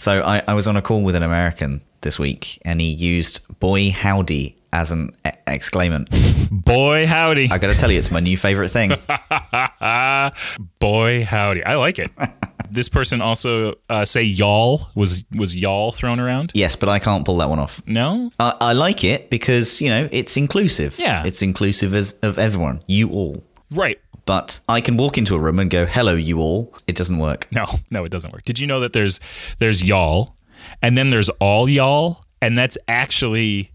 So I, I was on a call with an American this week, and he used "boy howdy" as an e- exclamant. Boy, howdy. I got to tell you, it's my new favorite thing. Boy, howdy. I like it. this person also uh, say y'all was was y'all thrown around. yes, but I can't pull that one off. No, I, I like it because you know it's inclusive. Yeah. it's inclusive as of everyone, you all. right. But I can walk into a room and go, "Hello, you all." It doesn't work. No, no, it doesn't work. Did you know that there's there's y'all, and then there's all y'all, and that's actually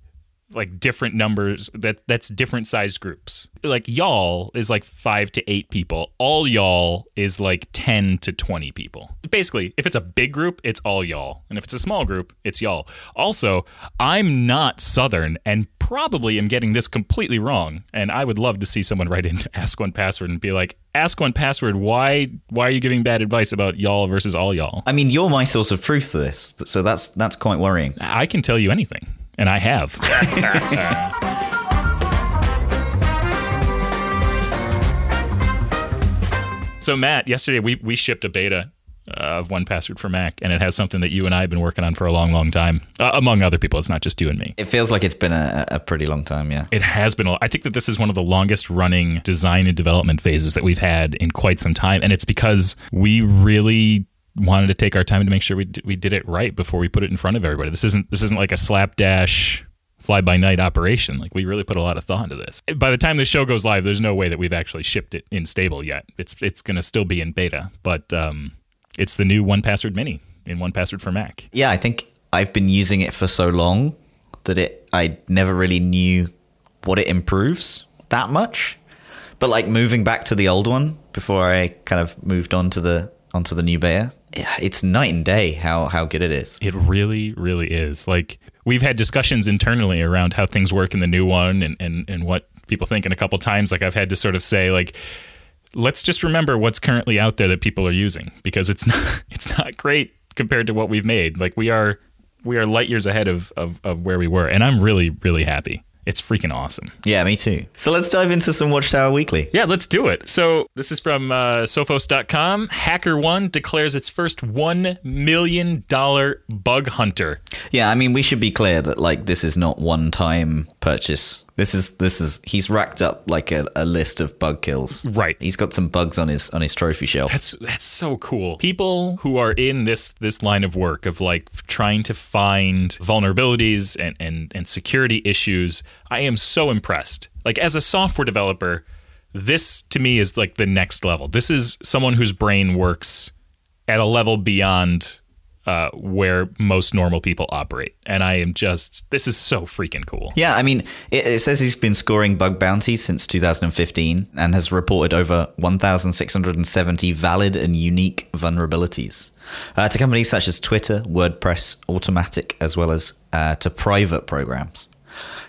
like different numbers. That that's different sized groups. Like y'all is like five to eight people. All y'all is like ten to twenty people. Basically, if it's a big group, it's all y'all, and if it's a small group, it's y'all. Also, I'm not Southern, and probably am getting this completely wrong. And I would love to see someone write into Ask 1Password and be like, "Ask 1Password, why why are you giving bad advice about y'all versus all y'all?" I mean, you're my source of truth for this, so that's that's quite worrying. I can tell you anything, and I have. so, Matt, yesterday we, we shipped a beta of 1Password for Mac, and it has something that you and I have been working on for a long, long time, uh, among other people. It's not just you and me. It feels like it's been a, a pretty long time. Yeah. It has been. A, I think that this is one of the longest running design and development phases that we've had in quite some time, and it's because we really wanted to take our time to make sure we d- we did it right before we put it in front of everybody. This isn't this isn't like a slapdash fly by night operation. Like we really put a lot of thought into this. By the time the show goes live, there's no way that we've actually shipped it in stable yet. It's it's going to still be in beta, but um, it's the new 1Password Mini in 1Password for Mac. Yeah, I think I've been using it for so long that it I never really knew what it improves that much. But like moving back to the old one before I kind of moved on to the onto the new beta, it's night and day how how good it is. It really, really is. Like we've had discussions internally around how things work in the new one and, and, and what people think. And a couple times, like I've had to sort of say, like, let's just remember what's currently out there that people are using because it's not it's not great compared to what we've made. Like we are we are light years ahead of, of, of where we were. And I'm really, really happy. It's freaking awesome. Yeah, me too. So let's dive into some Watchtower Weekly. Yeah, let's do it. So this is from uh, Sophos.com. HackerOne declares its first $1 million bug hunter. Yeah, I mean we should be clear that like this is not one time purchase. This is this is he's racked up like a, a list of bug kills. Right. He's got some bugs on his on his trophy shelf. That's that's so cool. People who are in this this line of work of like trying to find vulnerabilities and and and security issues, I am so impressed. Like as a software developer, this to me is like the next level. This is someone whose brain works at a level beyond uh, where most normal people operate. And I am just this is so freaking cool. Yeah, I mean, it, it says he's been scoring bug bounties since 2015 and has reported over 1,670 valid and unique vulnerabilities uh, to companies such as Twitter, WordPress, Automattic, as well as uh, to private programs.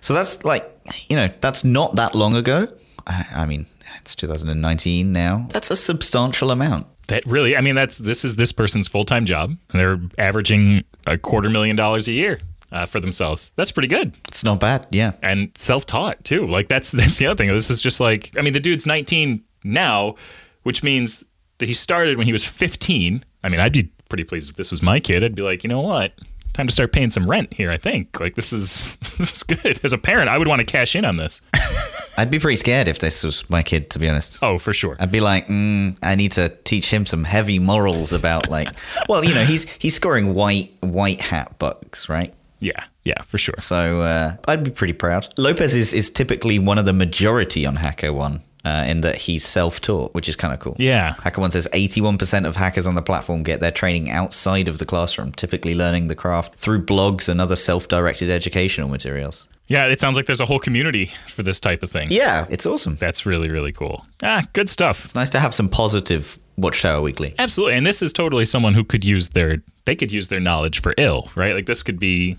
So that's like, you know, that's not that long ago. I, I mean, it's 2019 now. That's a substantial amount. That really, I mean, that's this is this person's full time job. They're averaging a quarter million dollars a year uh, for themselves. That's pretty good It's not bad. Yeah. and self taught too. Like that's that's the other thing. This is just like I mean, the dude's 19 now, which means that he started when he was 15. I mean, I'd be pretty pleased if this was my kid. I'd be like, you know what? Time to start paying some rent here. I think like this is this is good. As a parent, I would want to cash in on this. I'd be pretty scared if this was my kid, to be honest. Oh, for sure. I'd be like, mm, I need to teach him some heavy morals about like, well, you know, he's he's scoring white white hat bugs, right? Yeah, yeah, for sure. So uh, I'd be pretty proud. Lopez is is typically one of the majority on HackerOne. Uh, in that he's self-taught, which is kind of cool. Yeah. HackerOne says 81% of hackers on the platform get their training outside of the classroom, typically learning the craft through blogs and other self-directed educational materials. Yeah, it sounds like there's a whole community for this type of thing. Yeah, it's awesome. That's really, really cool. Ah, good stuff. It's nice to have some positive Watchtower Weekly. Absolutely. And this is totally someone who could use their they could use their knowledge for ill, right? Like this could be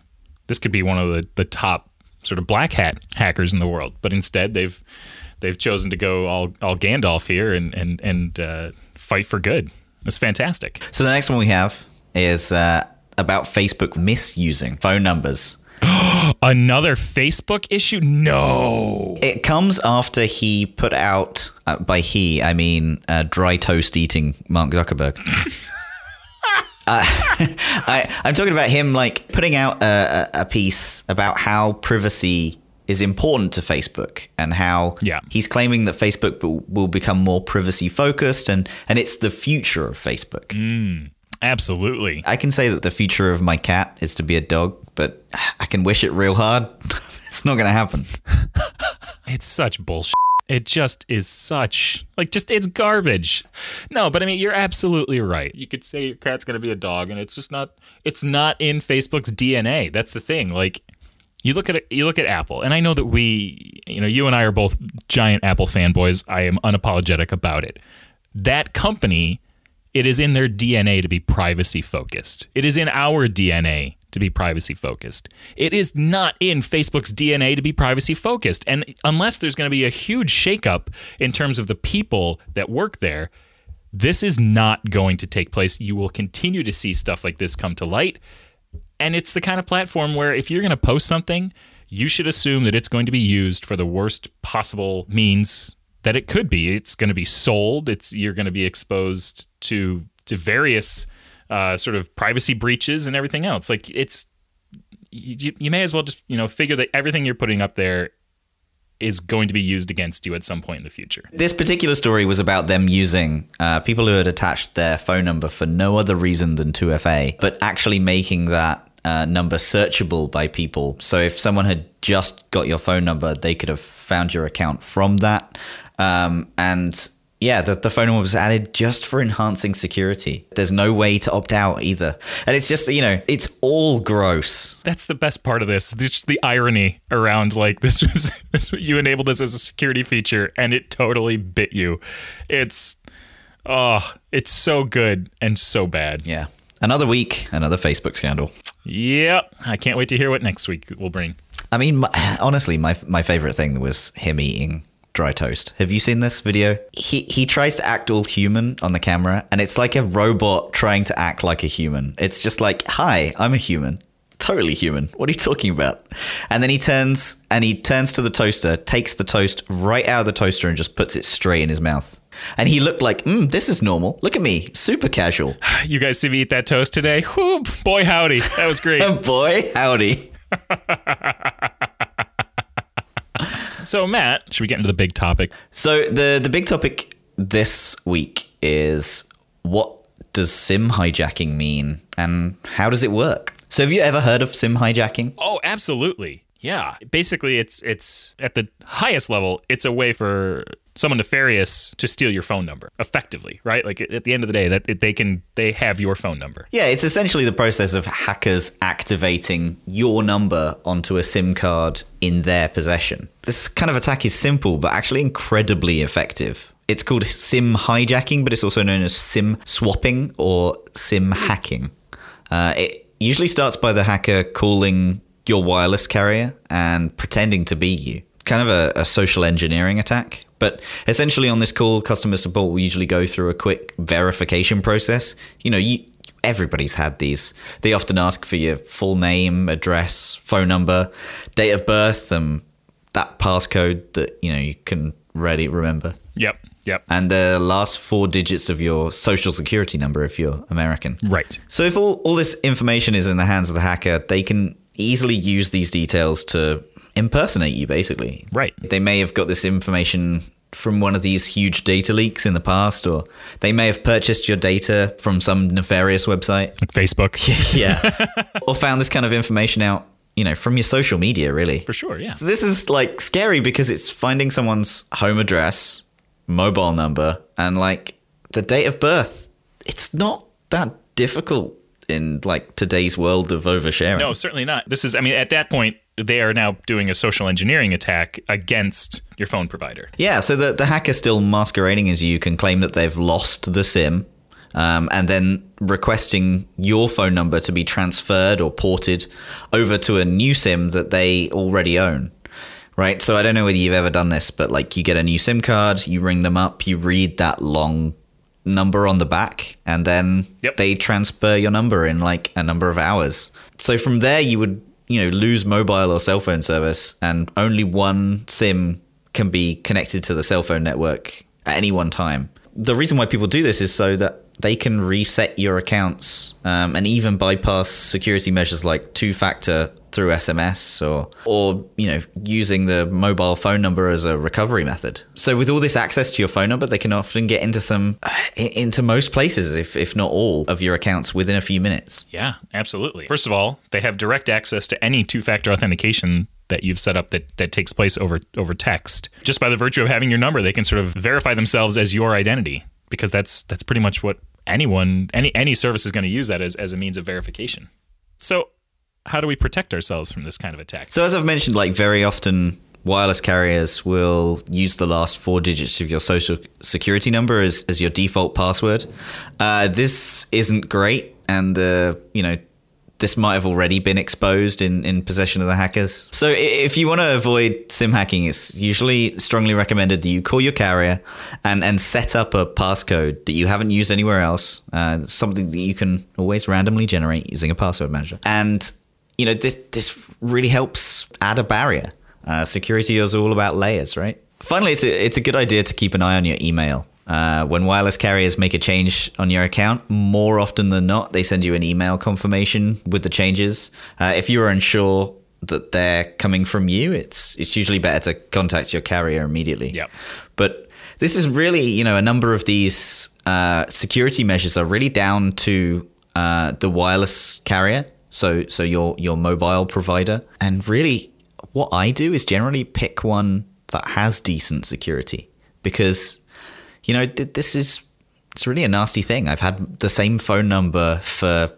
this could be one of the, the top sort of black hat hackers in the world. But instead they've they've chosen to go all all Gandalf here and and and uh, fight for good. It's fantastic. So the next one we have is uh, about Facebook misusing phone numbers. Another Facebook issue? No. It comes after he put out, uh, by he, I mean uh, dry toast eating Mark Zuckerberg. I, I'm talking about him like putting out a a piece about how privacy is important to Facebook and how Yeah. he's claiming that Facebook will, will become more privacy focused and, and it's the future of Facebook. Mm, absolutely. I can say that the future of my cat is to be a dog, but I can wish it real hard. it's not going to happen. It's such bullshit. It just is such like just it's garbage. No, but I mean you're absolutely right. You could say your cat's going to be a dog and it's just not it's not in Facebook's DNA. That's the thing. Like you look at you look at Apple and I know that we, you know, you and I are both giant Apple fanboys. I am unapologetic about it. That company it is in their DNA to be privacy focused. It is in our DNA to be privacy focused. It is not in Facebook's DNA to be privacy focused. And unless there's going to be a huge shakeup in terms of the people that work there, this is not going to take place. You will continue to see stuff like this come to light. And it's the kind of platform where if you're going to post something, you should assume that it's going to be used for the worst possible means that it could be. It's going to be sold. It's you're going to be exposed to to various uh, sort of privacy breaches and everything else. Like it's you, you may as well just you know figure that everything you're putting up there is going to be used against you at some point in the future. This particular story was about them using uh, people who had attached their phone number for no other reason than 2FA, but actually making that uh, number searchable by people. So if someone had just got your phone number, they could have found your account from that. Um, and yeah, the, the phone number was added just for enhancing security. There's no way to opt out either. And it's just, you know, it's all gross. That's the best part of this. It's just the irony around like this was this, you enabled this as a security feature and it totally bit you. It's oh, it's so good and so bad. Yeah. Another week, another Facebook scandal. Yep. I can't wait to hear what next week will bring. I mean, my, honestly, my my favorite thing was him eating dry toast. Have you seen this video? He he tries to act all human on the camera, and it's like a robot trying to act like a human. It's just like, "Hi, I'm a human." Totally human. What are you talking about? And then he turns and he turns to the toaster, takes the toast right out of the toaster and just puts it straight in his mouth. And he looked like, mm, this is normal. Look at me, super casual. You guys see me eat that toast today? Boy howdy. That was great. Boy, howdy. so Matt, should we get into the big topic? So the the big topic this week is what does sim hijacking mean and how does it work? So have you ever heard of sim hijacking? Oh, absolutely. Yeah. Basically, it's it's at the highest level, it's a way for someone nefarious to steal your phone number effectively, right? Like at the end of the day, that they can they have your phone number. Yeah, it's essentially the process of hackers activating your number onto a SIM card in their possession. This kind of attack is simple, but actually incredibly effective. It's called SIM hijacking, but it's also known as SIM swapping or SIM hacking. Uh, it usually starts by the hacker calling your wireless carrier and pretending to be you. Kind of a, a social engineering attack. But essentially, on this call, customer support will usually go through a quick verification process. You know, you, everybody's had these. They often ask for your full name, address, phone number, date of birth, and that passcode that you know you can readily remember, Yep. Yep. and the last four digits of your social security number if you're American. Right. So if all, all this information is in the hands of the hacker, they can easily use these details to impersonate you, basically. Right. They may have got this information from one of these huge data leaks in the past, or they may have purchased your data from some nefarious website. Like Facebook. yeah. or found this kind of information out, you know, from your social media, really. For sure, yeah. So this is like scary because it's finding someone's home address, mobile number, and like the date of birth. It's not that difficult in like today's world of oversharing. No, certainly not. This is I mean, at that point, they are now doing a social engineering attack against your phone provider. Yeah, so the the hacker still masquerading as you can claim that they've lost the SIM, um, and then requesting your phone number to be transferred or ported over to a new SIM that they already own. Right. So I don't know whether you've ever done this, but like you get a new SIM card, you ring them up, you read that long number on the back, and then Yep. they transfer your number in like a number of hours. So from there, you would you know lose mobile or cell phone service, and only one SIM can be connected to the cell phone network at any one time. The reason why people do this is so that they can reset your accounts um, and even bypass security measures like two-factor through SMS or or you know using the mobile phone number as a recovery method. So with all this access to your phone number, they can often get into some into most places, if if not all, of your accounts within a few minutes. Yeah, absolutely. First of all, they have direct access to any two-factor authentication that you've set up that, that takes place over over text. Just by the virtue of having your number, they can sort of verify themselves as your identity because that's that's pretty much what anyone any any service is going to use that as, as a means of verification. So how do we protect ourselves from this kind of attack? So as I've mentioned, like very often wireless carriers will use the last four digits of your social security number as, as your default password. Uh, this isn't great, and uh, you know this might have already been exposed in, in possession of the hackers. So if you want to avoid SIM hacking, it's usually strongly recommended that you call your carrier and, and set up a passcode that you haven't used anywhere else, uh, something that you can always randomly generate using a password manager. And, you know, this, this really helps add a barrier. Uh, security is all about layers, right? Finally, it's a, it's a good idea to keep an eye on your email. Uh, when wireless carriers make a change on your account, more often than not, they send you an email confirmation with the changes. Uh, if you are unsure that they're coming from you, it's it's usually better to contact your carrier immediately. Yeah. But this is really, you know, a number of these uh, security measures are really down to uh, the wireless carrier, so so your your mobile provider, and really, what I do is generally pick one that has decent security because you know, this is it's really a nasty thing. I've had the same phone number for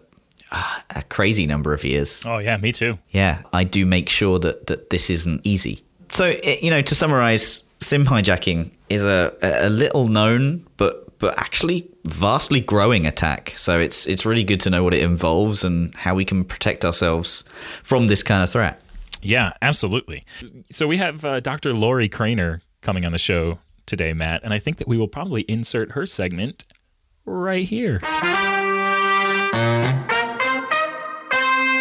uh, a crazy number of years. Oh yeah, me too. Yeah, I do make sure that that this isn't easy. So you know, to summarize, SIM hijacking is a a little known but but actually vastly growing attack. So it's it's really good to know what it involves and how we can protect ourselves from this kind of threat. Yeah, absolutely. So we have uh, Dr. Lori Cranor coming on the show today, Matt, and I think that we will probably insert her segment right here.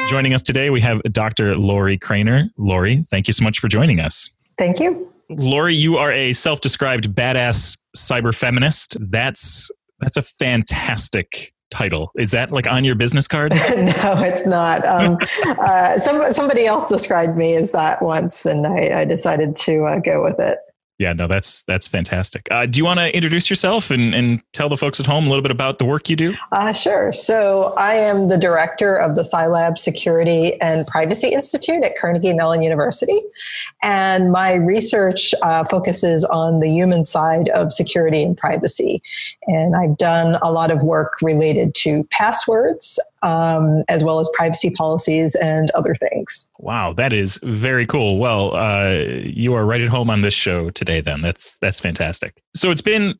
Joining us today, we have Dr. Lori Cranor. Lori, thank you so much for joining us. Thank you. Lori, you are a self-described badass cyber feminist. That's that's a fantastic title. Is that like on your business card? no, it's not. Um, uh, some, somebody else described me as that once, and I, I decided to uh, go with it yeah, no, that's that's fantastic. Uh, do you want to introduce yourself and, and tell the folks at home a little bit about the work you do? Uh, sure. So I am the director of the CyLab Security and Privacy Institute at Carnegie Mellon University, and my research uh, focuses on the human side of security and privacy. And I've done a lot of work related to passwords um, as well as privacy policies and other things. Wow, that is very cool. Well, uh, you are right at home on this show today. Then that's that's fantastic. So it's been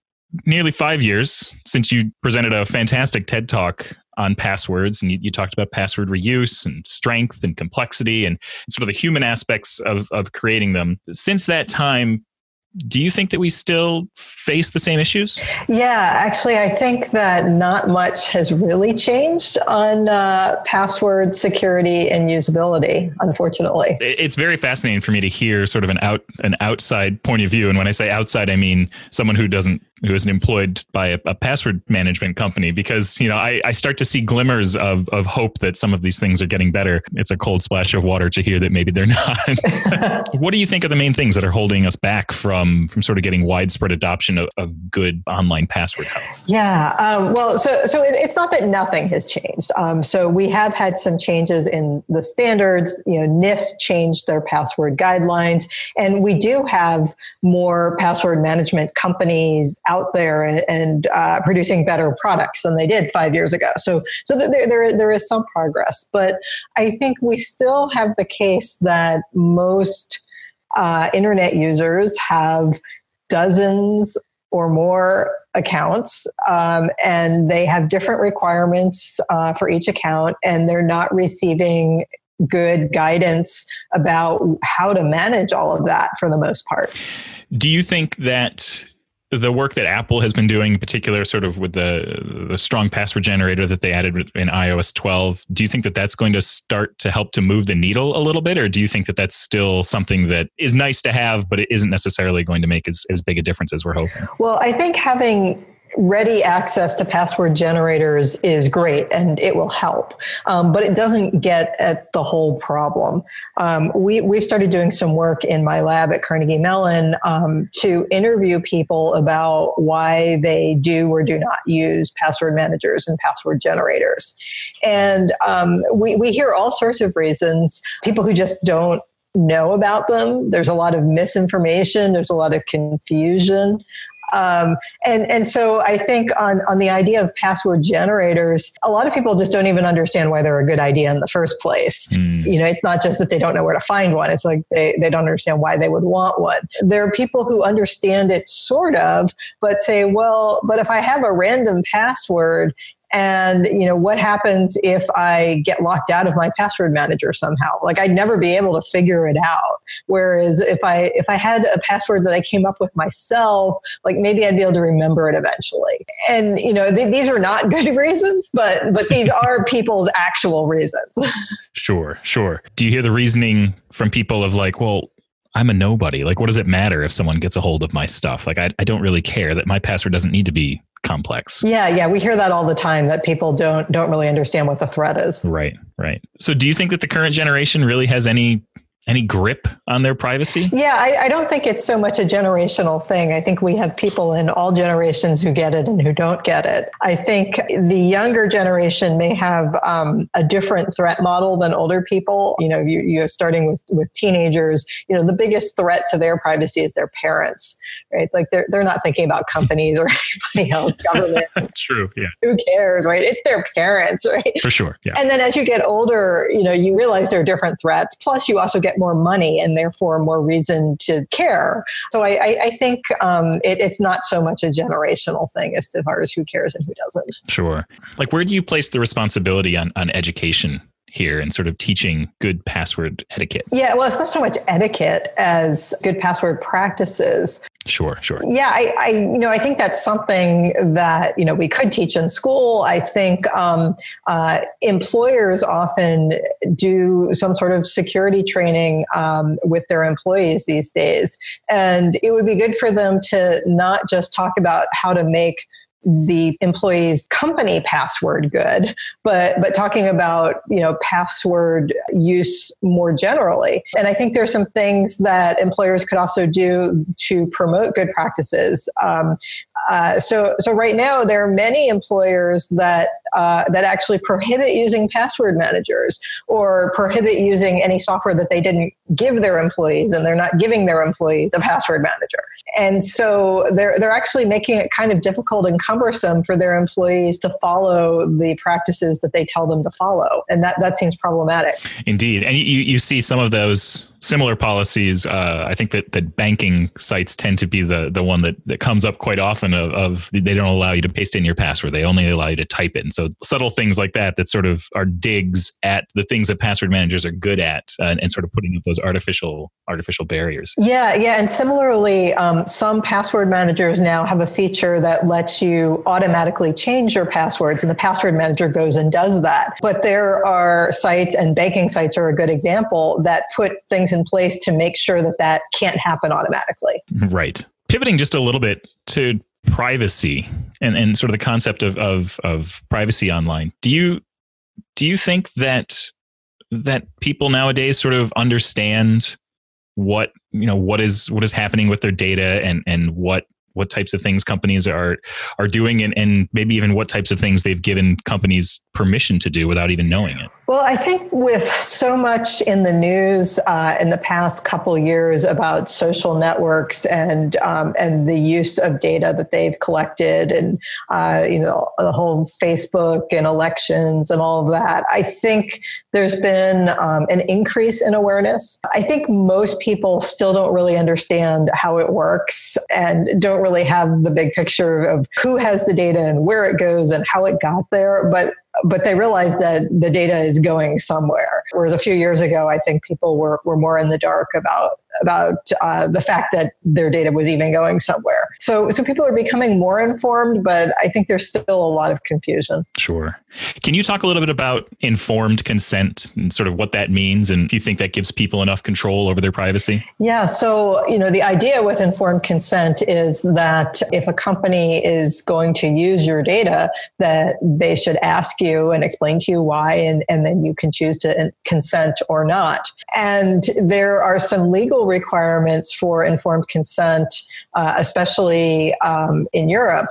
nearly five years since you presented a fantastic TED talk on passwords, and you, you, talked about password reuse and strength and complexity and sort of the human aspects of of creating them. Since that time, do you think that we still face the same issues? Yeah, actually, I think that not much has really changed on uh, password security and usability. Unfortunately, it's very fascinating for me to hear sort of an out an outside point of view, and when I say outside, I mean someone who doesn't who isn't employed by a, a password management company, because you know I, I start to see glimmers of of hope that some of these things are getting better. It's a cold splash of water to hear that maybe they're not. what do you think are the main things that are holding us back from from from sort of getting widespread adoption of, of good online password health? Yeah, um, well, so so it, it's not that nothing has changed. Um, so we have had some changes in the standards. You know, NIST changed their password guidelines, and we do have more password management companies out there and, and uh, producing better products than they did five years ago. So so there, there there is some progress, but I think we still have the case that most uh, internet users have dozens or more accounts um, and they have different requirements uh, for each account and they're not receiving good guidance about how to manage all of that for the most part do you think that the work that Apple has been doing, in particular, sort of with the the strong password generator that they added in iOS 12, do you think that that's going to start to help to move the needle a little bit, or do you think that that's still something that is nice to have, but it isn't necessarily going to make as, as big a difference as we're hoping? Well, I think having ready access to password generators is great and it will help, um, but it doesn't get at the whole problem. Um, we, we've started doing some work in my lab at Carnegie Mellon um, to interview people about why they do or do not use password managers and password generators. And um, we, we hear all sorts of reasons. People who just don't know about them. There's a lot of misinformation. There's a lot of confusion. Um, and and so I think on on the idea of password generators, a lot of people just don't even understand why they're a good idea in the first place. Mm. You know, it's not just that they don't know where to find one; it's like they they don't understand why they would want one. There are people who understand it sort of, but say, well, but if I have a random password and you know what happens if i get locked out of my password manager somehow? Like i'd never be able to figure it out. Whereas if i if i had a password that i came up with myself like maybe i'd be able to remember it eventually. And you know th- these are not good reasons but but these are people's actual reasons. Sure sure. Do you hear the reasoning from people of like well I'm a nobody. Like, what does it matter if someone gets a hold of my stuff? Like, I, I don't really care that my password doesn't need to be complex. Yeah, yeah, we hear that all the time that people don't don't really understand what the threat is. Right, right. So do you think that the current generation really has any any grip on their privacy? Yeah, I, I, don't think it's so much a generational thing. I think we have people in all generations who get it and who don't get it. I think the younger generation may have um, a different threat model than older people. You know, you, you're starting with, with teenagers, you know, the biggest threat to their privacy is their parents, right? Like they're, they're not thinking about companies or anybody else, government. True, yeah. Who cares, right? It's their parents, right? For sure, yeah. And then as you get older, you know, you realize there are different threats. Plus, you also get more money and therefore more reason to care. So I, I, I think um, it, it's not so much a generational thing as to far as who cares and who doesn't. Sure. Like, where do you place the responsibility on, on education here and sort of teaching good password etiquette? Yeah, well, it's not so much etiquette as good password practices. Sure, sure. Yeah, I, I, you know, I think that's something that you know we could teach in school. I think um, uh, employers often do some sort of security training um, with their employees these days, and it would be good for them to not just talk about how to make the employee's company password good, but but talking about you know password use more generally. And I think there's some things that employers could also do to promote good practices. Um, uh, so so right now there are many employers that uh, that actually prohibit using password managers or prohibit using any software that they didn't give their employees, and they're not giving their employees a password manager and so they're they're actually making it kind of difficult and cumbersome for their employees to follow the practices that they tell them to follow, and that that seems problematic. Indeed, and you you see some of those similar policies. Uh, I think that that banking sites tend to be the the one that, that comes up quite often. Of, of they don't allow you to paste in your password; they only allow you to type it. And so subtle things like that that sort of are digs at the things that password managers are good at, uh, and, and, sort of putting up those artificial artificial barriers. Yeah, yeah, and similarly, um, some password managers now have a feature that lets you automatically change your passwords, and the password manager goes and does that. But there are sites, and banking sites are a good example that put things things in place to make sure that that can't happen automatically. Right. Pivoting just a little bit to privacy and, and sort of the concept of, of, of privacy online. Do you do you think that that people nowadays sort of understand what you know what is what is happening with their data and and what what types of things companies are are doing and, and maybe even what types of things they've given companies permission to do without even knowing it well, I think with so much in the news uh, in the past couple years about social networks and um, and the use of data that they've collected, and uh, you know the whole Facebook and elections and all of that, I think there's been um, an increase in awareness. I think most people still don't really understand how it works and don't really have the big picture of who has the data and where it goes and how it got there, but but they realize that the data is going somewhere. Whereas a few years ago, I think people were, were more in the dark about about uh, the fact that their data was even going somewhere. So, so people are becoming more informed, but I think there's still a lot of confusion. Sure. Can you talk a little bit about informed consent and sort of what that means, and if you think that gives people enough control over their privacy? Yeah. So, you know, the idea with informed consent is that if a company is going to use your data, that they should ask you and explain to you why, and, and then you can choose to consent or not. And there are some legal requirements for informed consent, uh, especially um, in Europe.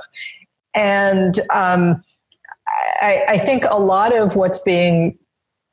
And um, I, I, think a lot of what's being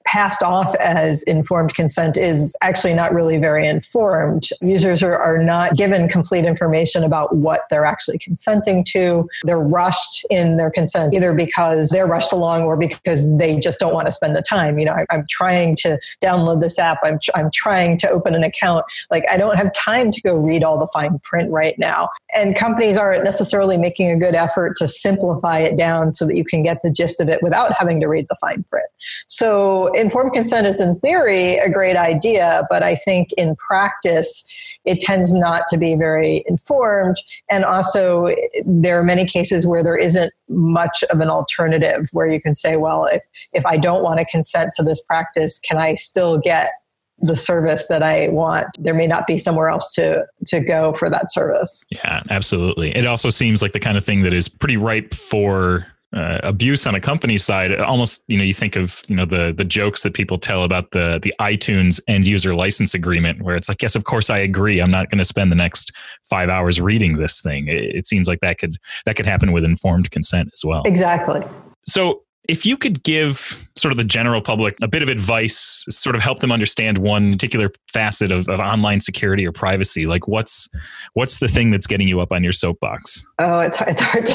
passed off as informed consent is actually not really very informed. Users are, are not given complete information about what they're actually consenting to. They're rushed in their consent either because they're rushed along or because they just don't want to spend the time. You know, I, am trying to download this app. I'm, I'm trying to open an account. Like, I don't have time to go read all the fine print right now. And companies aren't necessarily making a good effort to simplify it down so that you can get the gist of it without having to read the fine print. So informed consent is in theory a great idea, but I think in practice, it tends not to be very informed. And also, there are many cases where there isn't much of an alternative where you can say, well, if, if I don't want to consent to this practice, can I still get the service that I want. There may not be somewhere else to to go for that service. Yeah, absolutely. It also seems like the kind of thing that is pretty ripe for uh, abuse on a company side almost you know you think of you know the the jokes that people tell about the the iTunes end user license agreement where it's like yes of course I agree. I'm not going to spend the next 5 hours reading this thing. It, it seems like that could that could happen with informed consent as well. Exactly. So if you could give sort of the general public a bit of advice, sort of help them understand one particular facet of, of online security or privacy, like what's what's the thing that's getting you up on your soapbox? Oh, it's, it's hard to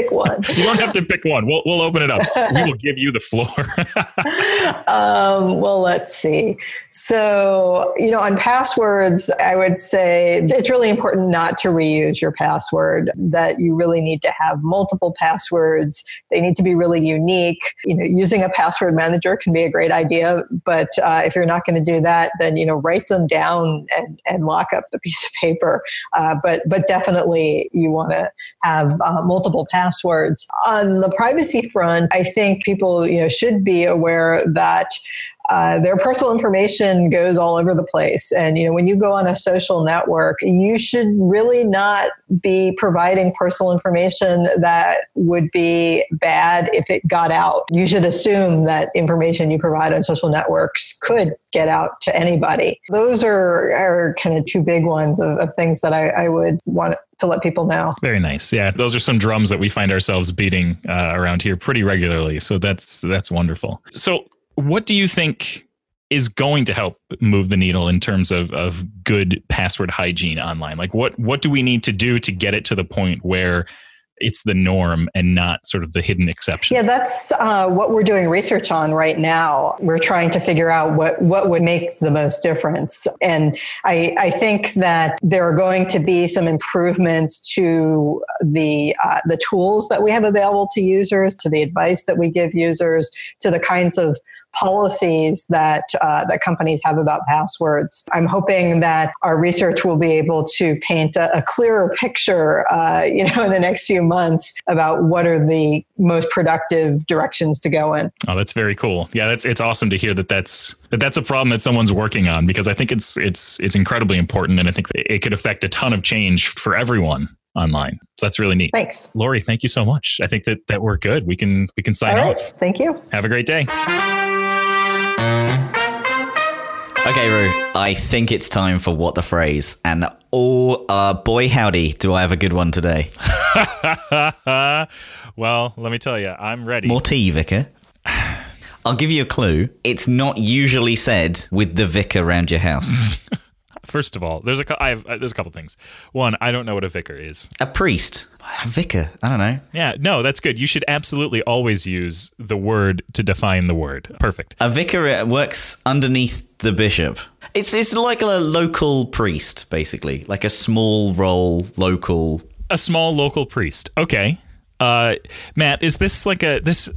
pick one. you don't have to pick one. We'll, we'll open it up. we will give you the floor. um, well, let's see. So, you know, on passwords, I would say it's really important not to reuse your password, that you really need to have multiple passwords. They need to be really unique. You know, using a password manager can be a great idea, but uh, if you're not going to do that, then you know, write them down and, and lock up the piece of paper. Uh, but but definitely, you want to have uh, multiple passwords. On the privacy front, I think people you know should be aware that uh, their personal information goes all over the place. And, you know, when you go on a social network, you should really not be providing personal information that would be bad if it got out. You should assume that information you provide on social networks could get out to anybody. Those are, are kind of two big ones of, of things that I, I would want to let people know. Very nice. Yeah, those are some drums that we find ourselves beating uh, around here pretty regularly. So that's that's wonderful. So what do you think is going to help move the needle in terms of, of good password hygiene online? Like what what do we need to do to get it to the point where it's the norm and not sort of the hidden exception. Yeah, that's uh, what we're doing research on right now. We're trying to figure out what, what would make the most difference. And I, I think that there are going to be some improvements to the, uh, the tools that we have available to users, to the advice that we give users, to the kinds of policies that uh, that companies have about passwords. I'm hoping that our research will be able to paint a, a clearer picture, uh, you know, in the next few months about what are the most productive directions to go in. Oh, that's very cool. Yeah, that's it's awesome to hear that that's that that's a problem that someone's working on because I think it's it's it's incredibly important and I think it could affect a ton of change for everyone online. So that's really neat. Thanks. Lori, thank you so much. I think that that we're good. We can we can sign right. off. Thank you. Have a great day. Okay, Roo, I think it's time for What the Phrase. And oh, uh, boy, howdy, do I have a good one today. well, let me tell you, I'm ready. More tea, Vicar. I'll give you a clue. It's not usually said with the vicar around your house. First of all, there's a I have uh, there's a couple things. One, I don't know what a vicar is. A priest, a vicar. I don't know. Yeah, no, that's good. You should absolutely always use the word to define the word. Perfect. A vicar uh, works underneath the bishop. It's it's like a local priest, basically, like a small role local. A small local priest. Okay, uh, Matt, is this like a this?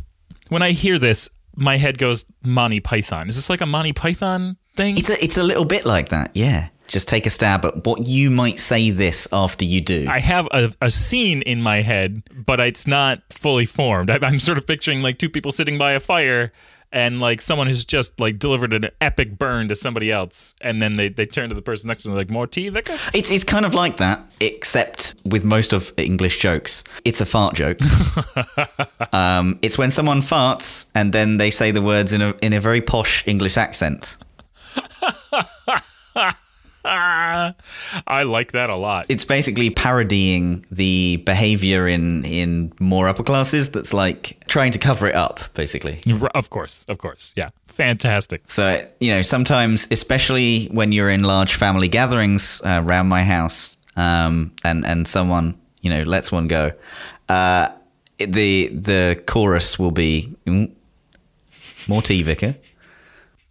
When I hear this, my head goes Monty Python. Is this like a Monty Python thing? It's a it's a little bit like that, yeah. Just take a stab at what you might say this after you do. I have a, a scene in my head, but it's not fully formed. I, I'm sort of picturing like two people sitting by a fire and like someone has just like delivered an epic burn to somebody else and then they, they turn to the person next to them like more tea Vicar? It's it's kind of like that, except with most of English jokes. It's a fart joke. um, it's when someone farts and then they say the words in a in a very posh English accent. I like that a lot. It's basically parodying the behavior in in more upper classes that's like trying to cover it up, basically. Of course, of course. Yeah. Fantastic. So, you know, sometimes, especially when you're in large family gatherings uh, around my house, um, and and someone, you know, lets one go, uh, the the chorus will be "Mm, more tea, vicar.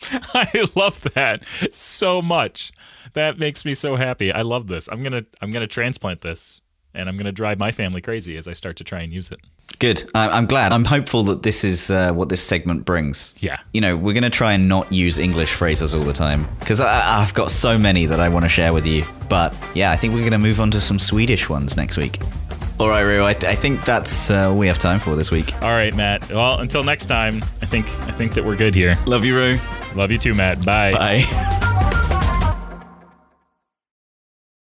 I love that so much. That makes me so happy. I love this. I'm gonna I'm gonna transplant this, and I'm gonna drive my family crazy as I start to try and use it. Good. I'm glad. I'm hopeful that this is uh, what this segment brings. Yeah. You know, we're going to try and not use English phrases all the time because I've got so many that I want to share with you. But yeah, I think we're going to move on to some Swedish ones next week. All right, Roo. I, I think that's uh, all we have time for this week. All right, Matt. Well, until next time, I think I think that we're good here. Love you, Roo. Love you too, Matt. Bye. Bye.